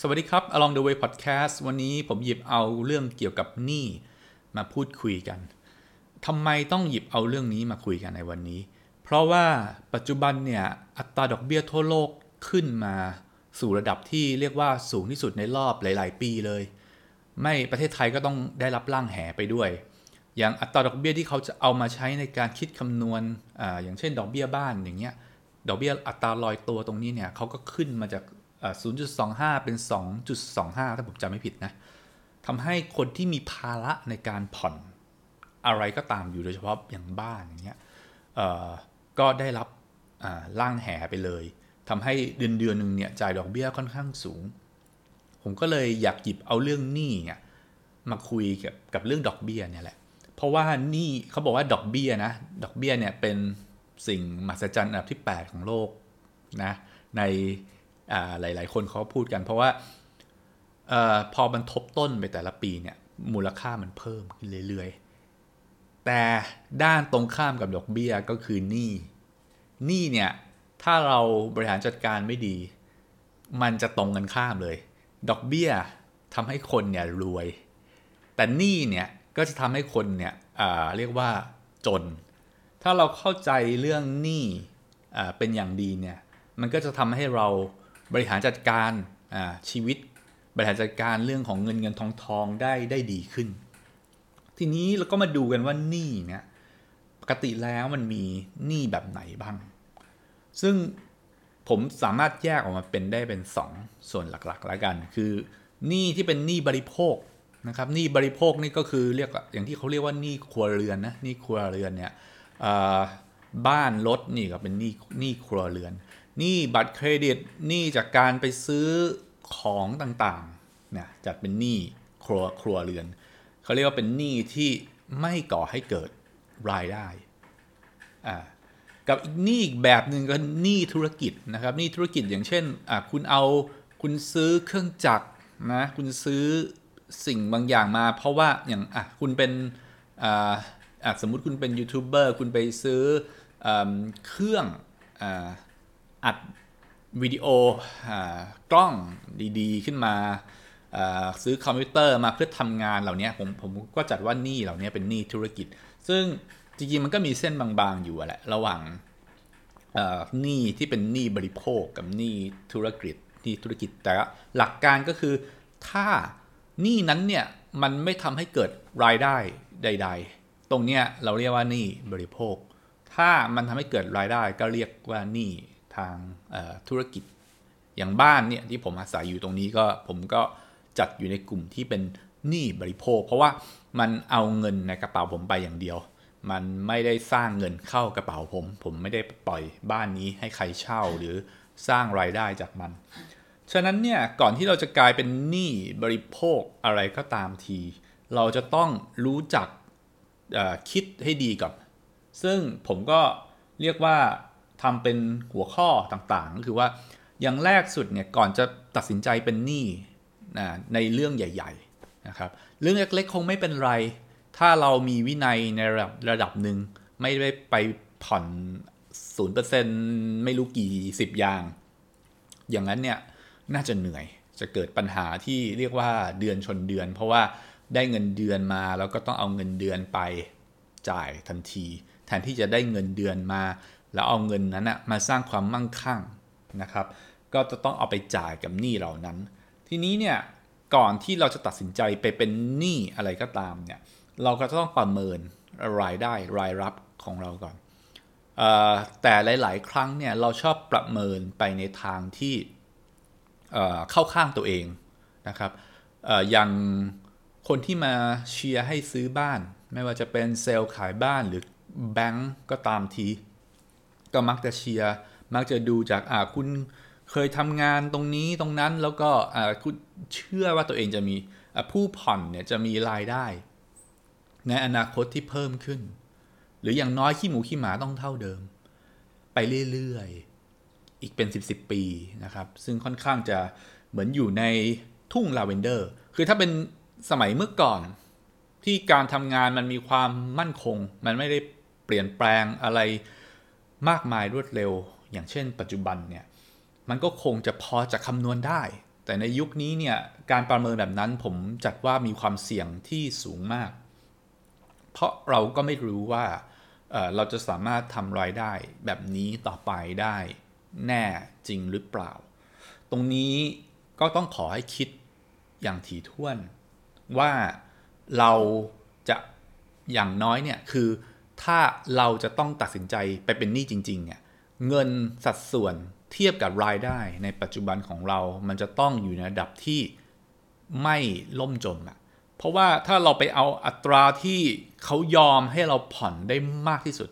สวัสดีครับ Along the Way Podcast วันนี้ผมหยิบเอาเรื่องเกี่ยวกับหนี้มาพูดคุยกันทำไมต้องหยิบเอาเรื่องนี้มาคุยกันในวันนี้ เพราะว่าปัจจุบันเนี่ยอัตราดอกเบี้ยทั่วโลกขึ้นมาสู่ระดับที่เรียกว่าสูงที่สุดในรอบหลาย ๆ ปีเลย ไม่ประเทศไทยก็ต้องได้รับร่างแหไปด้วย อย่างอัตราดอกเบี้ยที่เขาจะเอามาใช้ในการคิดคำนวณอาอย่างเช่น ดอกเบี้ยบ้านอย่างเงี้ยดอกเบี้ยอัตราลอยตัวตรงนี้เนี่ยเขาก็ขึ้นมาจาก 0.25 เป็น 2.25 ถ้าผมจำไม่ผิดนะทำให้คนที่มีภาระในการผ่อนอะไรก็ตามอยู่โดยเฉพาะอย่างบ้านอย่างเงี้ยก็ได้รับอ่าล่างแห่ไปเลยทำให้เดือนเดือนหนึ่งเนี่ยจ่ายดอกเบี้ยค่อนข้างสูง ผมก็เลยอยากหยิบเอาเรื่องหนี้เนี่ยมาคุยกับกับเรื่องดอกเบี้ยเนี่ยแหละ เพราะว่าหนี้เขาบอกว่าดอกเบี้ยนะ ดอกเบี้ยเนี่ยเป็นสิ่งมหัศจรรย์อันดับที่ 8 ของโลกนะ ใน หลาย ๆ คนเขาพูดกัน เพราะว่าอพอมันทบต้นไปแต่ละปีเนี่ยมูลค่ามันเพิ่มขึ้นเรื่อย ๆ แต่ด้านตรงข้ามกับดอกเบี้ยก็คือหนี้หนี้เนี่ยถ้าเราบริหารจัดการไม่ดี มันจะตรงกันข้ามเลย ดอกเบี้ยทำให้คนเนี่ยรวย แต่หนี้เนี่ยก็จะทำให้คนเนี่ยเรียกว่าจน ถ้าเราเข้าใจเรื่องหนี้เป็นอย่างดีเนี่ย มันก็จะทำให้เรา บริหารจัดการชีวิต บริหารจัดการเรื่องของเงินเงินทองทองได้ได้ดีขึ้น ทีนี้เราก็มาดูกันว่าหนี้เนี่ยปกติแล้วมันมีหนี้แบบไหนบ้าง ซึ่งผมสามารถแยกออกมาเป็นได้เป็น 2ส่วนหลักๆแล้วกัน คือหนี้ที่เป็นหนี้บริโภคนะครับหนี้บริโภคนี่ก็คือเรียกอย่างที่เขาเรียกว่าหนี้ครัวเรือนนะหนี้ครัวเรือนเนี่ยบ้านรถนี่ก็เป็นหนี้หนี้ครัวเรือน หนี้บัตรเครดิตหนี้จากการไปซื้อของต่างๆเนี่ยจัดเป็นหนี้ครัวครัวเรือนเขาเรียกว่าเป็นหนี้ที่ไม่ก่อให้เกิดรายได้อ่ากับอีกหนี้อีกแบบหนึ่งก็หนี้ธุรกิจนะครับหนี้ธุรกิจอย่างเช่นอะคุณเอาคุณซื้อเครื่องจักรนะคุณซื้อสิ่งบางอย่างมา เพราะว่าอย่างอะคุณเป็นอ่าสมมุติคุณเป็นยูทูบเบอร์คุณไปซื้ออเครื่องอ อัดวิดีโอกล้องดีๆ ขึ้นมาซื้อคอมพิวเตอร์มาเพื่อทำงานเหล่านี้ผมผมก็จัดว่าหนี้เหล่านี้เป็นหนี้ธุรกิจ ซึ่งจริงๆมันก็มีเส้นบางๆอยู่แหละระหว่างหนี้ที่เป็นหนี้บริโภคกับหนี้ธุรกิจหนี้ธุรกิจแต่หลักการก็คือถ้าหนี้นั้นเนี่ยมันไม่ทำให้เกิดรายได้ใด ๆ ตรงเนี้ยเราเรียกว่าหนี้บริโภค ถ้ามันทำให้เกิดรายได้ก็เรียกว่าหนี้ ทางธุรกิจอย่างบ้านเนี่ยที่ผมอาศัยอยู่ตรงนี้ก็ผมก็จัดอยู่ในกลุ่มที่เป็นหนี้บริโภค เพราะว่ามันเอาเงินในกระเป๋าผมไปอย่างเดียว มันไม่ได้สร้างเงินเข้ากระเป๋าผม ผมไม่ได้ปล่อยบ้านนี้ให้ใครเช่าหรือสร้างรายได้จากมัน ฉะนั้นเนี่ยก่อนที่เราจะกลายเป็นหนี้บริโภคอะไรก็ตามที เราจะต้องรู้จักคิดให้ดีก่อนซึ่งผมก็เรียกว่า ทำเป็นหัวข้อต่างๆ ก็คือว่าอย่างแรกสุดเนี่ยก่อนจะตัดสินใจเป็นหนี้นะในเรื่องใหญ่ๆนะครับเรื่องเล็กๆคงไม่เป็นไร ถ้าเรามีวินัยในระดับระดับหนึ่งไม่ได้ไปผ่อน0%ไม่รู้กี่สิบอย่าง อย่างนั้นเนี่ยน่าจะเหนื่อยจะเกิดปัญหาที่เรียกว่าเดือนชนเดือน เพราะว่าได้เงินเดือนมาแล้วก็ต้องเอาเงินเดือนไปจ่ายทันที แทนที่จะได้เงินเดือนมา แล้วเอาเงินนั้นนะมาสร้างความมั่งคั่งนะครับ ก็จะต้องเอาไปจ่ายกับหนี้เหล่านั้น ทีนี้เนี่ยก่อนที่เราจะตัดสินใจไปเป็นหนี้อะไรก็ตามเนี่ยเราก็ต้องประเมินรายได้รายรับของเราก่อนออแต่หลาย ๆ ครั้งเนี่ยเราชอบประเมินไปในทางที่เเข้าข้างตัวเองนะครับอออย่างคนที่มาเชียร์ให้ซื้อบ้าน ไม่ว่าจะเป็นเซลล์ขายบ้านหรือแบงก์ก็ตามที ก็มักจะเชียร์มักจะดูจากอ่าคุณเคยทำงานตรงนี้ตรงนั้นแล้วก็อ่าคุณเชื่อว่าตัวเองจะมีผู้ผ่อนเนี่ยจะมีรายได้ ในอนาคตที่เพิ่มขึ้น หรืออย่างน้อยขี้หมูขี้หมาต้องเท่าเดิม ไปเรื่อยๆ อีกเป็น 10บสปีนะครับ ซึ่งค่อนข้างจะเหมือนอยู่ในทุ่งลาเวนเดอร์ คือถ้าเป็นสมัยเมื่อก่อนที่การทำงานมันมีความมั่นคง มันไม่ได้เปลี่ยนแปลงอะไร มากมายรวดเร็ว อย่างเช่น ปัจจุบันเนี่ยมันก็คงจะพอจะคำนวณได้ แต่ในยุคนี้เนี่ยการประเมินแบบนั้นผมจัดว่ามีความเสี่ยงที่สูงมาก เพราะเราก็ไม่รู้ว่าเเราจะสามารถทำรายได้แบบนี้ต่อไปได้แน่จริงหรือเปล่า ตรงนี้ก็ต้องขอให้คิดอย่างถี่ถ้วนว่าเราจะอย่างน้อยเนี่ยคือ ถ้าเราจะต้องตัดสินใจไปเป็นหนี้จริงๆเ่ยเงินสัดส่วนเทียบกับรายได้ในปัจจุบันของเรา มันจะต้องอยู่ในระดับที่ไม่ล่มจมอะเพราะว่าถ้าเราไปเอาอัตราที่เขายอมให้เราผ่อนได้มากที่สุด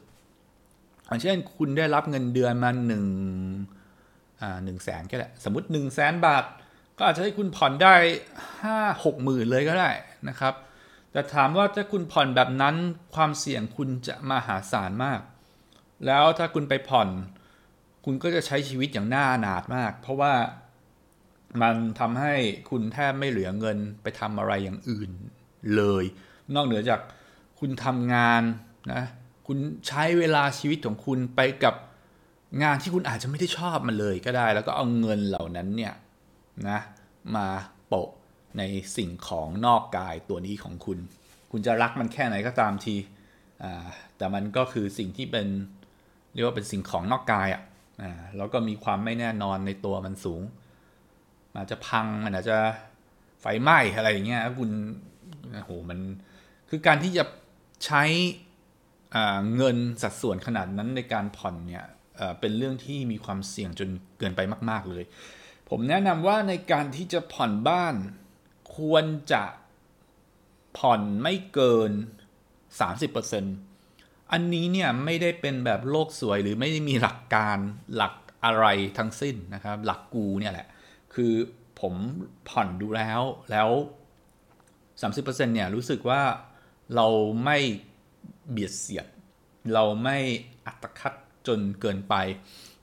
อย่างเช่นคุณได้รับเงินเดือนมาหนึ่งอ่าหนึ่งแสนก็ได้สมมติหนึ่งแสนบาท ก็อาจจะให้คุณผ่อนได้ห้าหกหมื่นเลยก็ได้นะครับ แต่ถามว่าถ้าคุณผ่อนแบบนั้นความเสี่ยงคุณจะมหาศาลมาก แล้วถ้าคุณไปผ่อน คุณก็จะใช้ชีวิตอย่างน่าหนาดมาก เพราะว่ามันทำให้คุณแทบไม่เหลือเงินไปทำอะไรอย่างอื่นเลย นอกเหนือจากคุณทำงานนะคุณใช้เวลาชีวิตของคุณไปกับงานที่คุณอาจจะไม่ได้ชอบมันเลยก็ได้ แล้วก็เอาเงินเหล่านั้นเนี่ยนะมาโปะ ในสิ่งของนอกกายตัวนี้ของคุณ คุณจะรักมันแค่ไหนก็ตามที แต่มันก็คือสิ่งที่เป็นเรียกว่าเป็นสิ่งของนอกกายอะ่ะอ่าแล้วก็มีความไม่แน่นอนในตัวมันสูง อาจจะพังมันอาจจะไฟไหม้อะไรอย่างเงี้ยคุณโอ้โหมันคือการที่จะใช้เงินสัดส่วนขนาดนั้นในการผ่อนเนี่ยเป็นเรื่องที่มีความเสี่ยงจนเกินไปมาก ๆ เลย ผมแนะนำว่าในการที่จะผ่อนบ้าน ควรจะผ่อนไม่เกิน 30%อันนี้เนี่ยไม่ได้เป็นแบบโลกสวยหรือไม่ได้มีหลักการหลักอะไรทั้งสิ้นนะครับ หลักกูเนี่ยแหละ คือผมผ่อนดูแล้วแล้ว 30%เนี่ยรู้สึกว่าเราไม่เบียดเสียด เราไม่อัตคัดจนเกินไป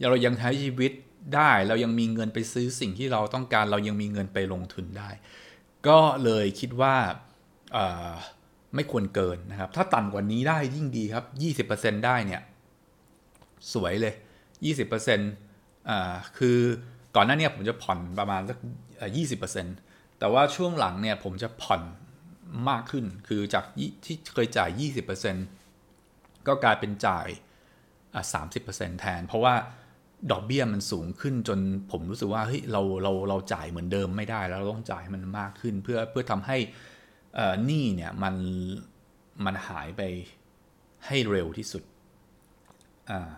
เรายังใช้ชีวิตได้ เรายังมีเงินไปซื้อสิ่งที่เราต้องการ เรายังมีเงินไปลงทุนได้ ก็เลยคิดว่าไม่ควรเกินนะครับ ถ้าต่ำกว่านี้ได้ยิ่งดีครับ 20%ได้เนี่ย สวยเลย 20%อ่าคือก่อนหน้านี้ผมจะผ่อนประมาณสักยี่สิบเปอร์เซ็นต์แต่ว่าช่วงหลังเนี่ยผมจะผ่อนมากขึ้น คือจากที่เคยจ่ายยี่สิบเปอร์เซ็นต์ก็กลายเป็นจ่ายสามสิบเปอร์เซ็นต์แทน เพราะว่า ดอกเบี้ยมันสูงขึ้นจนผมรู้สึกว่าเฮ้ยเราเราเราจ่ายเหมือนเดิมไม่ได้แล้วเราต้องจ่ายมันมากขึ้น เพื่อเพื่อทำให้หนี้เนี่ยมันมันหายไปให้เร็วที่สุดอ่า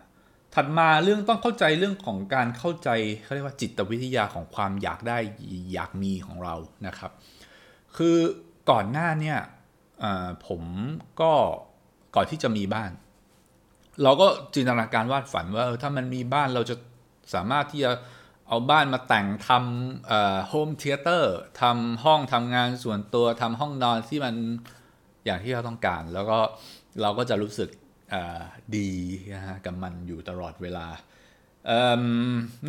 ถัดมาเรื่องต้องเข้าใจเรื่องของการเข้าใจเขาเรียกว่าจิตวิทยาของความอยากได้อยากมีของเรานะครับ คือก่อนหน้าเนี่ยผมก็ก่อนที่จะมีบ้าน เราก็จินตนาการวาดฝันว่าถ้ามันมีบ้านเราจะสามารถที่จะเอาบ้านมาแต่งททำ home theater ทำห้องทำงานส่วนตัวทำห้องนอนที่มันอย่างที่เราต้องการ แล้วก็เราก็จะรู้สึกดีนะฮะกับมันอยู่ตลอดเวลา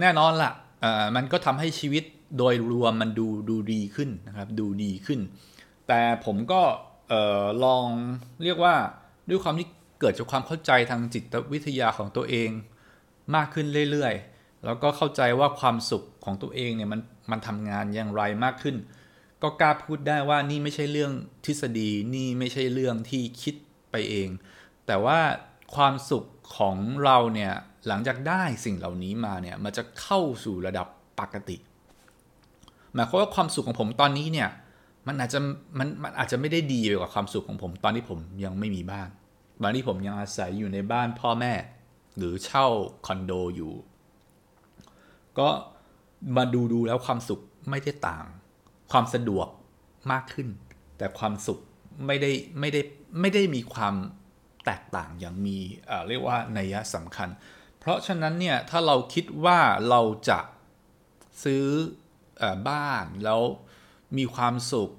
แน่นอนล่ะมันก็ทำให้ชีวิตโดยรวมมันดูดูดีขึ้นนะครับ ดูดีขึ้น แต่ผมก็ลองเรียกว่าด้วยความที่ เกิดจากความเข้าใจทางจิตวิทยาของตัวเองมากขึ้นเรื่อยๆ แล้วก็เข้าใจว่าความสุขของตัวเองเนี่ยมันมันทำงานอย่างไรมากขึ้น ก็กล้าพูดได้ว่านี่ไม่ใช่เรื่องทฤษฎีนี่ไม่ใช่เรื่องที่คิดไปเอง แต่ว่าความสุขของเราเนี่ยหลังจากได้สิ่งเหล่านี้มาเนี่ยมันจะเข้าสู่ระดับปกติ หมายความว่าความสุขของผมตอนนี้เนี่ยมันอาจจะมันมันอาจจะไม่ได้ดีไปกว่าความสุขของผมตอนที่ผมยังไม่มีบ้าน ตอนที่ผมยังอาศัยอยู่ในบ้านพ่อแม่ หรือเช่าคอนโดอยู่ ก็มาดูดูแล้วความสุขไม่ได้ต่าง ความสะดวกมากขึ้น แต่ความสุขไม่ได้ไม่ได้ไม่ได้มีความแตกต่างอย่างมีเรียกว่านัยสำคัญ เพราะฉะนั้นเนี่ยถ้าเราคิดว่าเราจะซื้ออบ้านแล้วมีความสุข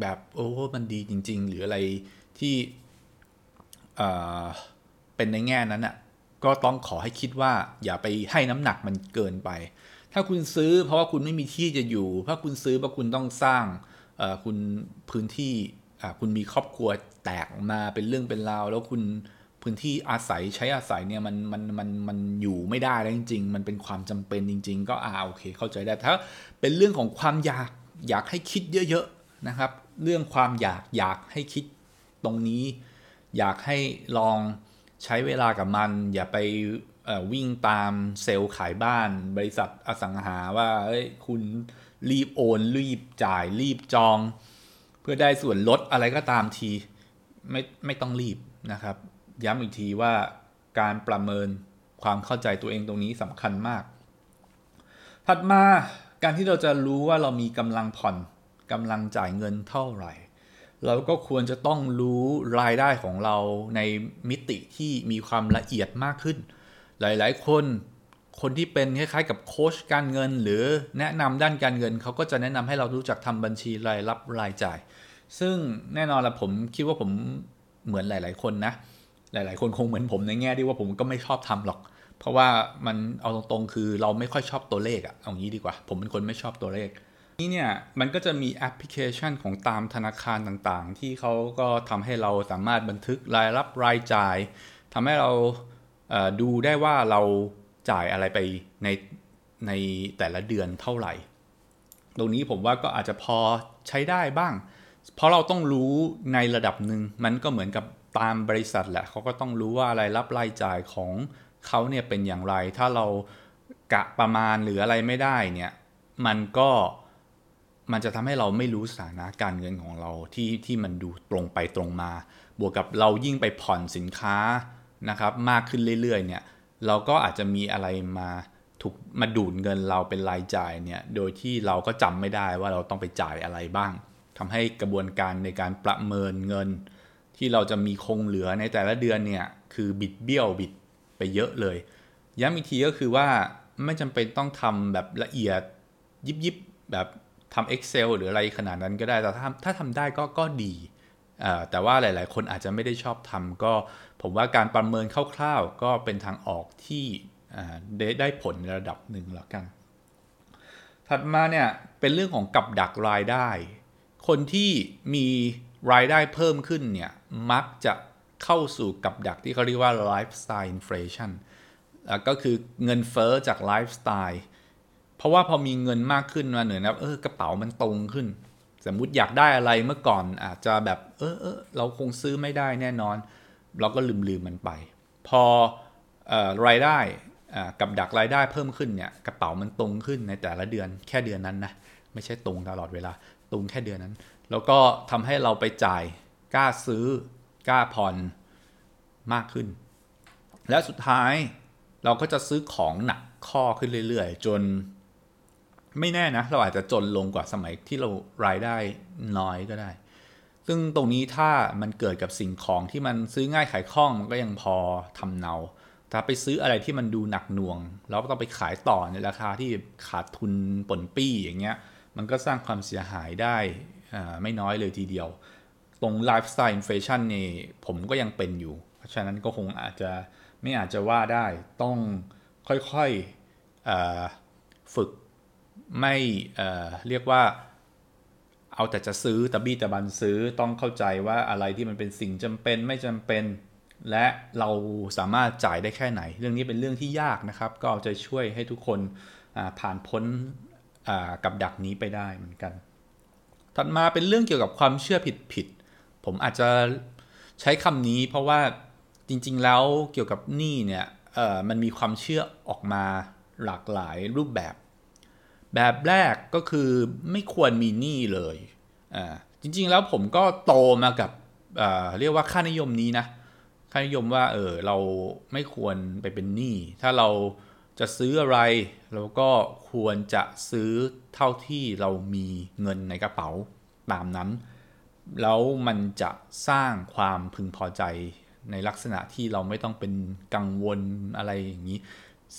แบบโอ้มันดีจริง ๆ หรืออะไรที่ เป็นในแง่นั้นอะก็ต้องขอให้คิดว่าอย่าไปให้น้ำหนักมันเกินไป ถ้าคุณซื้อเพราะว่าคุณไม่มีที่จะอยู่ ถ้าคุณซื้อเพราะคุณต้องสร้างคุณพื้นที่คุณมีครอบครัวแตกมาเป็นเรื่องเป็นราว แล้วคุณพื้นที่อาศัยใช้อาศัยเนี่ยมันมันมันมันอยู่ไม่ได้แล้วจริง ๆ มันเป็นความจำเป็นจริง ๆ ก็อ่าโอเค เข้าใจได้ถ้าเป็นเรื่องของความอยากอยากให้คิดเยอะๆนะครับ เรื่องความอยากอยากให้คิดตรงนี้ อยากให้ลองใช้เวลากับมัน อย่าไปวิ่งตามเซลล์ขายบ้าน บริษัทอสังหาว่าเอ้ยคุณรีบโอน รีบจ่ายรีบจอง เพื่อได้ส่วนลดอะไรก็ตามทีไม่ไม่ต้องรีบนะครับ ย้ำอีกทีว่าการประเมินความเข้าใจตัวเองตรงนี้สำคัญมาก ถัดมาการที่เราจะรู้ว่าเรามีกำลังผ่อนกำลังจ่ายเงินเท่าไหร่ เราก็ควรจะต้องรู้รายได้ของเราในมิติที่มีความละเอียดมากขึ้น หลายๆ คนคนที่เป็นคล้ายๆ กับโค้ชการเงิน หรือแนะนำด้านการเงินเขาก็จะแนะนำให้เรารู้จักทำบัญชีรายรับรายจ่าย ซึ่งแน่นอนละผมคิดว่าผมเหมือนหลาย ๆ คนนะ หลาย ๆ คนคงเหมือนผมในแง่ที่ว่าผมก็ไม่ชอบทำหรอก เพราะว่ามันเอาตรงๆ คือเราไม่ค่อยชอบตัวเลขอะเอางี้ดีกว่า ผมเป็นคนไม่ชอบตัวเลข นี่เนี่ยมันก็จะมีแอปพลิเคชันของตามธนาคารต่างๆ ที่เขาก็ทำให้เราสามารถบันทึกรายรับรายจ่ายทำให้เราดูได้ว่าเราจ่ายอะไรไปในในแต่ละเดือนเท่าไหร่ ตรงนี้ผมว่าก็อาจจะพอใช้ได้บ้าง เพราะเราต้องรู้ในระดับหนึ่งมันก็เหมือนกับตามบริษัทแหละเขาก็ต้องรู้ว่าอะไรรับรายจ่ายของเขาเนี่ยเป็นอย่างไร ถ้าเรากะประมาณหรืออะไรไม่ได้เนี่ยมันก็ มันจะทำให้เราไม่รู้สถานะการเงินของเราที่ที่มันดูตรงไปตรงมา บวกกับเรายิ่งไปผ่อนสินค้านะครับ มากขึ้นเรื่อยๆ เนี่ย เราก็อาจจะมีอะไรมาถูกมาดูดเงินเราเป็นรายจ่ายเนี่ย โดยที่เราก็จำไม่ได้ว่าเราต้องไปจ่ายอะไรบ้างทำให้กระบวนการในการประเมินเงิน ที่เราจะมีคงเหลือในแต่ละเดือนเนี่ย คือบิดเบี้ยวบิดไปเยอะเลย ย้ำอีกทีก็คือว่าไม่จำเป็นต้องทำแบบละเอียดยิบยิบแบบ ทำ Excel หรืออะไรขนาดนั้นก็ได้แต่ถ้าถ้าทำได้ก็ก็ดี แต่ว่าหลายๆ คนอาจจะไม่ได้ชอบทำก็ผมว่าการประเมินคร่าวๆ ก็เป็นทางออกที่ได้ได้ผลในระดับหนึ่งแล้วกัน ถัดมาเนี่ยเป็นเรื่องของกับดักรายได้ คนที่มีรายได้เพิ่มขึ้นเนี่ยมักจะเข้าสู่กับดักที่เขาเรียกว่า lifestyle inflation ก็คือเงินเฟอ้อจากไลฟ์สไตล์ ราะว่าพอมีเงินมากขึ้นมาเหนือนะเออกระเป๋ามันตรงขึ้น สมมุติอยากได้อะไรเมื่อก่อนอาจจะแบบเออเออเราคงซื้อไม่ได้แน่นอน เราก็ลืมลืมมันไป พออรายได้กับดักรายได้เพิ่มขึ้นเนี่ยกระเป๋ามันตรงขึ้นในแต่ละเดือนแค่เดือนนั้นนะไม่ใช่ตรงตลอดเวลาตรงแค่เดือนนั้น แล้วก็ทำให้เราไปจ่ายกล้าซื้อกล้าผ่อนมากขึ้น และสุดท้ายเราก็จะซื้อของหนักข้อขึ้นเรื่อยๆ จน ไม่แน่นะ เราอาจจะจนลงกว่าสมัยที่เรารายได้น้อยก็ได้ ซึ่งตรงนี้ถ้ามันเกิดกับสิ่งของที่มันซื้อง่ายขายคล่องมันก็ยังพอทำเนาถ้าไปซื้ออะไรที่มันดูหนักหน่วง แล้วต้องไปขายต่อในราคาที่ขาดทุนป่นปี้อย่างเงี้ย มันก็สร้างความเสียหายได้ไม่น้อยเลยทีเดียว ตรง lifestyle inflation นี่ผมก็ยังเป็นอยู่ เพราะฉะนั้นก็คงอาจจะไม่อาจจะว่าได้ต้องค่อยๆฝึก ไม่เรียกว่าเอาแต่จะซื้อตะบี้ตะบันซื้อต้องเข้าใจว่าอะไรที่มันเป็นสิ่งจำเป็นไม่จำเป็น และเราสามารถจ่ายได้แค่ไหน เรื่องนี้เป็นเรื่องที่ยากนะครับ ก็เอาใจช่วยให้ทุกคนผ่านพ้นกับดักนี้ไปได้เหมือนกัน ถัดมาเป็นเรื่องเกี่ยวกับความเชื่อผิดผิดผมอาจจะใช้คำนี้เพราะว่าจริงๆแล้วเกี่ยวกับหนี้เนี่ยมันมีความเชื่อออกมาหลากหลายรูปแบบ แบบแรกก็คือไม่ควรมีหนี้เลยอ่าจริง ๆ แล้วผมก็โตมากับอ่าเรียกว่าค่านิยมนี้นะค่านิยมว่าเออเราไม่ควรไปเป็นหนี้ถ้าเราจะซื้ออะไรเราก็ควรจะซื้อเท่าที่เรามีเงินในกระเป๋าตามนั้น แล้วมันจะสร้างความพึงพอใจในลักษณะที่เราไม่ต้องเป็นกังวลอะไรอย่างนี้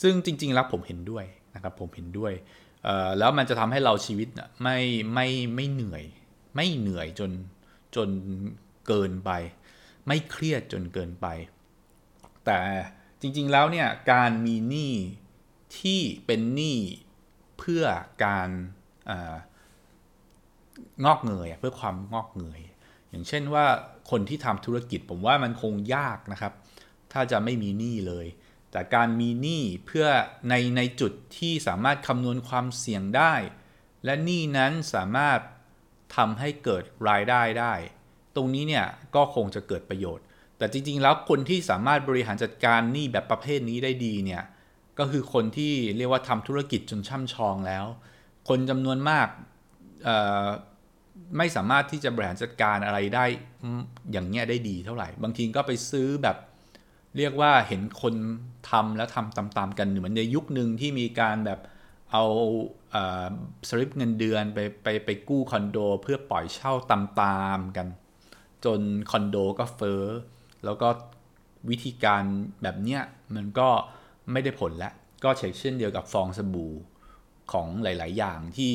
ซึ่งจริง ๆ แล้วผมเห็นด้วยนะครับผมเห็นด้วย แล้วมันจะทำให้เราชีวิตไม่ไม่ไม่เหนื่อย ไม่เหนื่อยจนจนเกินไป ไม่เครียดจนเกินไป แต่จริงๆแล้วเนี่ยการมีหนี้ที่เป็นหนี้เพื่อการงอกเงยเพื่อความงอกเงย อย่างเช่นว่าคนที่ทำธุรกิจผมว่ามันคงยากนะครับ ถ้าจะไม่มีหนี้เลย แต่การมีหนี้เพื่อในในจุดที่สามารถคำนวณความเสี่ยงได้ และหนี้นั้นสามารถทำให้เกิดรายได้ได้ ตรงนี้เนี่ยก็คงจะเกิดประโยชน์ แต่จริงๆ แล้วคนที่สามารถบริหารจัดการหนี้แบบประเภทนี้ได้ดีเนี่ยก็คือคนที่เรียกว่าทำธุรกิจจนช่ำชองแล้ว คนจำนวนมากไม่สามารถที่จะบริหารจัดการอะไรได้อย่างเงี้ยได้ดีเท่าไหร่ บางทีก็ไปซื้อแบบ เรียกว่าเห็นคนทำแล้วทำตามๆกันเหมือนในยุคหนึ่งที่มีการแบบเอาสลิปเงินเดือนไปไปไปกู้คอนโด เพื่อปล่อยเช่าตามๆกัน จนคอนโดก็เฟ้อแล้วก็วิธีการแบบเนี้ยมันก็ไม่ได้ผลแล้วก็เช่นเดียวกับฟองสบู่ของหลาย ๆ อย่างที่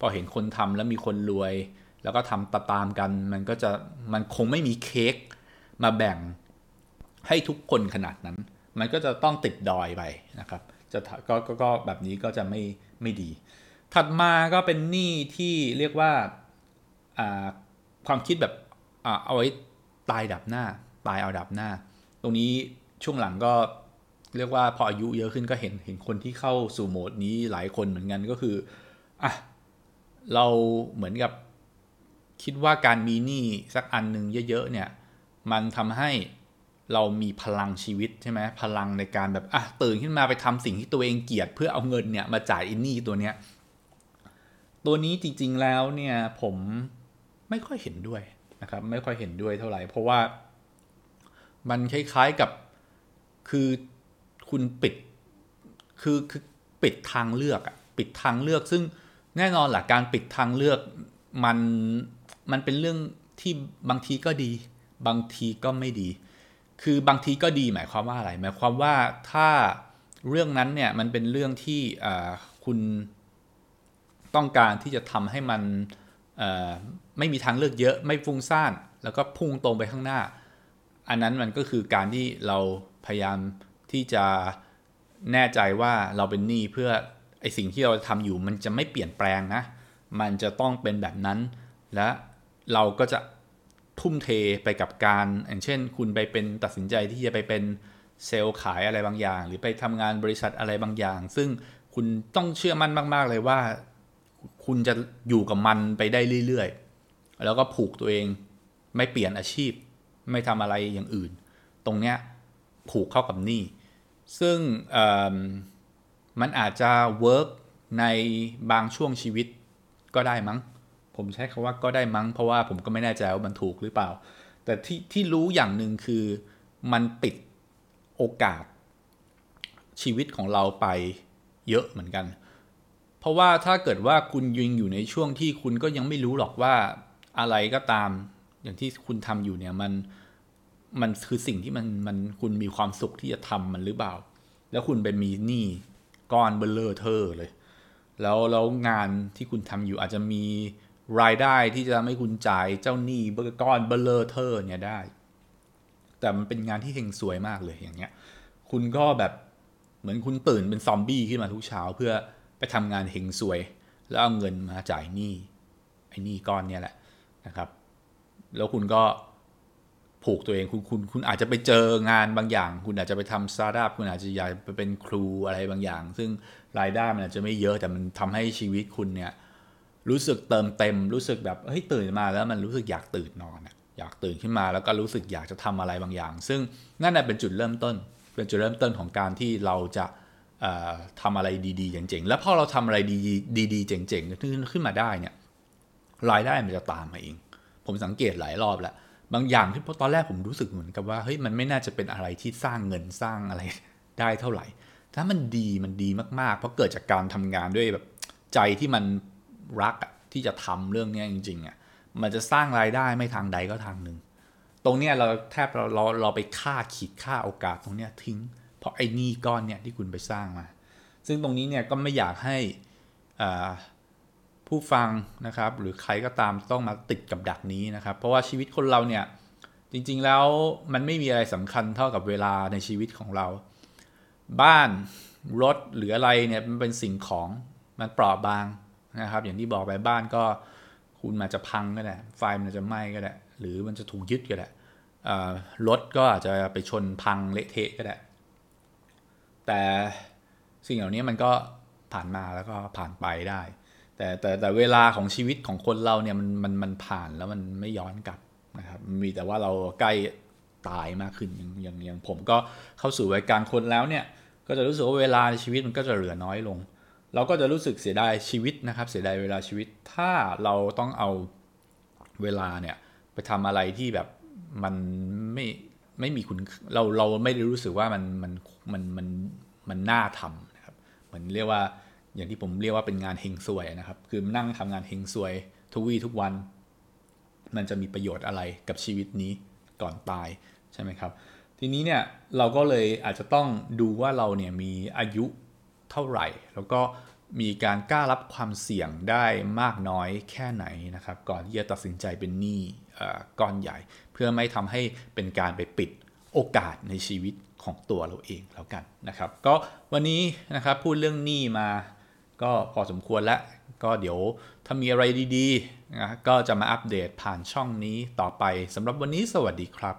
พอเห็นคนทำแล้วมีคนรวย แล้วก็ทำตามๆกัน มันก็จะมันคงไม่มีเค้กมาแบ่ง ให้ทุกคนขนาดนั้น มันก็จะต้องติดดอยไปนะครับจะกก็ก็แบบนี้ก็จะไม่ไม่ดี ถัดมาก็เป็นหนี้ที่เรียกว่าความคิดแบบเอาไว้ตายดับหน้า ตายเอาดับหน้า ตรงนี้ช่วงหลังก็เรียกว่าพออายุเยอะขึ้นก็เห็นเห็นคนที่เข้าสู่โหมดนี้หลายคนเหมือนกันก็คืออะเราเหมือนกับคิดว่าการมีหนี้สักอันหนึ่งเยอะๆเนี่ย มันทำให้ เรามีพลังชีวิตใช่ไหมพลังในการแบบอะตื่นขึ้นมาไปทำสิ่งที่ตัวเองเกลียด เพื่อเอาเงินเนี่ยมาจ่ายอินนี่ตัวเนี้ยตัวนี้จริง ๆแล้วเนี่ยผมไม่ค่อยเห็นด้วยนะครับ ไม่ค่อยเห็นด้วยเท่าไหร่ เพราะว่ามันคล้ายๆกับคือคุณปิดคือคือปิดทางเลือกอะปิดทางเลือก ซึ่งแน่นอนหละการปิดทางเลือกมันมันเป็นเรื่องที่บางทีก็ดี บางทีก็ไม่ดี คือบางทีก็ดีหมายความว่าอะไร หมายความว่าถ้าเรื่องนั้นเนี่ยมันเป็นเรื่องที่คุณต้องการที่จะทำให้มันไม่มีทางเลือกเยอะไม่ฟุ้งซ่าน แล้วก็พุ่งตรงไปข้างหน้า อันนั้นมันก็คือการที่เราพยายามที่จะแน่ใจว่าเราเป็นหนี้เพื่อไอสิ่งที่เราทำอยู่มันจะไม่เปลี่ยนแปลงนะ มันจะต้องเป็นแบบนั้น และเราก็จะ ทุ่มเทไปกับการอย่างเช่น คุณไปเป็นตัดสินใจที่จะไปเป็นเซลล์ขายอะไรบางอย่าง หรือไปทำงานบริษัทอะไรบางอย่าง ซึ่งคุณต้องเชื่อมั่นมาก ๆ เลยว่า คุณจะอยู่กับมันไปได้เรื่อยๆ แล้วก็ผูกตัวเองไม่เปลี่ยนอาชีพ ไม่ทำอะไรอย่างอื่น ตรงเนี้ยผูกเข้ากับหนี้ซึ่งมันอาจจะ work ในบางช่วงชีวิตก็ได้มั้ง ผมใช้คำว่าก็ได้มั้ง เพราะว่าผมก็ไม่แน่ใจว่ามันถูกหรือเปล่า แต่ที่ที่รู้อย่างหนึ่งคือมันปิดโอกาสชีวิตของเราไปเยอะเหมือนกัน เพราะว่าถ้าเกิดว่าคุณยิงอยู่ในช่วงที่คุณก็ยังไม่รู้หรอกว่าอะไรก็ตามอย่างที่คุณทำอยู่เนี่ยมันมันคือสิ่งที่มันมันคุณมีความสุขที่จะทำมันหรือเปล่า แล้วคุณไปมีหนี้ก้อนเบลเลอร์เธอเลย แล้วแล้วงานที่คุณทำอยู่อาจจะมี รายได้ที่จะให้คุณจ่ายไอ้หนี้ก้อนเบ้อเร่อเบ้อเทิ่มเนี่ยได้ แต่มันเป็นงานที่เฮงซวยมากเลยอย่างเงี้ย คุณก็แบบเหมือนคุณตื่นเป็นซอมบี้ขึ้นมาทุกเช้าเพื่อไปทำงานเฮงซวย แล้วเอาเงินมาจ่ายหนี้ไอ้หนี้ก้อนเนี่ยแหละนะครับ แล้วคุณก็ผูกตัวเองคุณคุณคุณอาจจะไปเจองานบางอย่าง คุณอาจจะไปทำสตาร์ทอัพคุณอาจจะอยากไปเป็นครูอะไรบางอย่าง ซึ่งรายได้มันอาจจะไม่เยอะแต่มันทำให้ชีวิตคุณเนี่ย รู้สึกเติมเต็ม รู้สึกแบบเฮ้ยตื่นมาแล้วมันรู้สึกอยากตื่นนอนอยากตื่นขึ้นมาแล้วก็รู้สึกอยากจะทำอะไรบางอย่าง ซึ่งนั่นเป็นจุดเริ่มต้น เป็นจุดเริ่มต้นของการที่เราจะทำอะไรดีๆเจ๋งๆ แล้วพอเราทำอะไรดีๆเจ๋งๆขึ้นมาได้เนี่ยรายได้มันจะตามมาเอง ผมสังเกตหลายรอบแล้ว บางอย่างที่ตอนแรกผมรู้สึกเหมือนกับว่าเฮ้ยมันไม่น่าจะเป็นอะไรที่สร้างเงินสร้างอะไรได้เท่าไหร่ ถ้ามันดีมันดีมากๆ เพราะเกิดจากการทำงานด้วยแบบใจที่มัน รักที่จะทำเรื่องนี้จริงๆอะมันจะสร้างรายได้ไม่ทางใดก็ทางหนึ่ง ตรงเนี้ยเราแทบเราเราเราไปค่าขีดค่าโอกาสตรงเนี้ยทิ้ง เพราะไอ้นี่ก้อนเนี่ยที่คุณไปสร้างมา ซึ่งตรงนี้เนี่ยก็ไม่อยากให้ผู้ฟังนะครับ หรือใครก็ตามต้องมาติดกับดักนี้นะครับ เพราะว่าชีวิตคนเราเนี่ยจริงๆแล้วมันไม่มีอะไรสำคัญเท่ากับเวลาในชีวิตของเรา บ้านรถหรืออะไรเนี่ยมันเป็นสิ่งของมันเปราะบาง นะครับ อย่างที่บอกไปบ้านก็คุณมาจะพังก็ได้ไฟมันจะไหม้ก็ได้หรือมันจะถูกยึดก็ได้รถก็อาจจะไปชนพังเละเทะก็ได้แต่สิ่งเหล่านี้มันก็ผ่านมาแล้วก็ผ่านไปได้ แต่แต่แต่เวลาของชีวิตของคนเราเนี่ยมันมันมันผ่านแล้วมันไม่ย้อนกลับนะครับมีแต่ว่าเราใกล้ตายมากขึ้นอย่างอย่างอย่างผมก็เข้าสู่วัยกลางคนแล้วเนี่ยก็จะรู้สึกว่าเวลาในชีวิตมันก็จะเหลือน้อยลง เราก็จะรู้สึกเสียดายชีวิตนะครับ เสียดายเวลาชีวิต ถ้าเราต้องเอาเวลาเนี่ยไปทำอะไรที่แบบมันไม่ไม่มีคุณเราเราไม่ได้รู้สึกว่ามันมันมันมันมันน่าทำนะครับเหมือนเรียกว่าอย่างที่ผมเรียกว่าเป็นงานเฮงซวยนะครับ คือนั่งทำงานเฮงซวย ทุกวี่ทุกวัน มันจะมีประโยชน์อะไรกับชีวิตนี้ก่อนตายใช่ไหมครับ ทีนี้เนี่ยเราก็เลยอาจจะต้องดูว่าเราเนี่ยมีอายุ เท่าไหร่ แล้วก็มีการกล้ารับความเสี่ยงได้มากน้อยแค่ไหนนะครับ ก่อนที่จะตัดสินใจเป็นหนี้ก้อนใหญ่ เพื่อไม่ทำให้เป็นการไปปิดโอกาสในชีวิตของตัวเราเองแล้วกันนะครับ ก็วันนี้นะครับพูดเรื่องหนี้มาก็พอสมควรแล้วก็เดี๋ยวถ้ามีอะไรดีๆนะก็จะมาอัปเดตผ่านช่องนี้ต่อไปสำหรับวันนี้สวัสดีครับ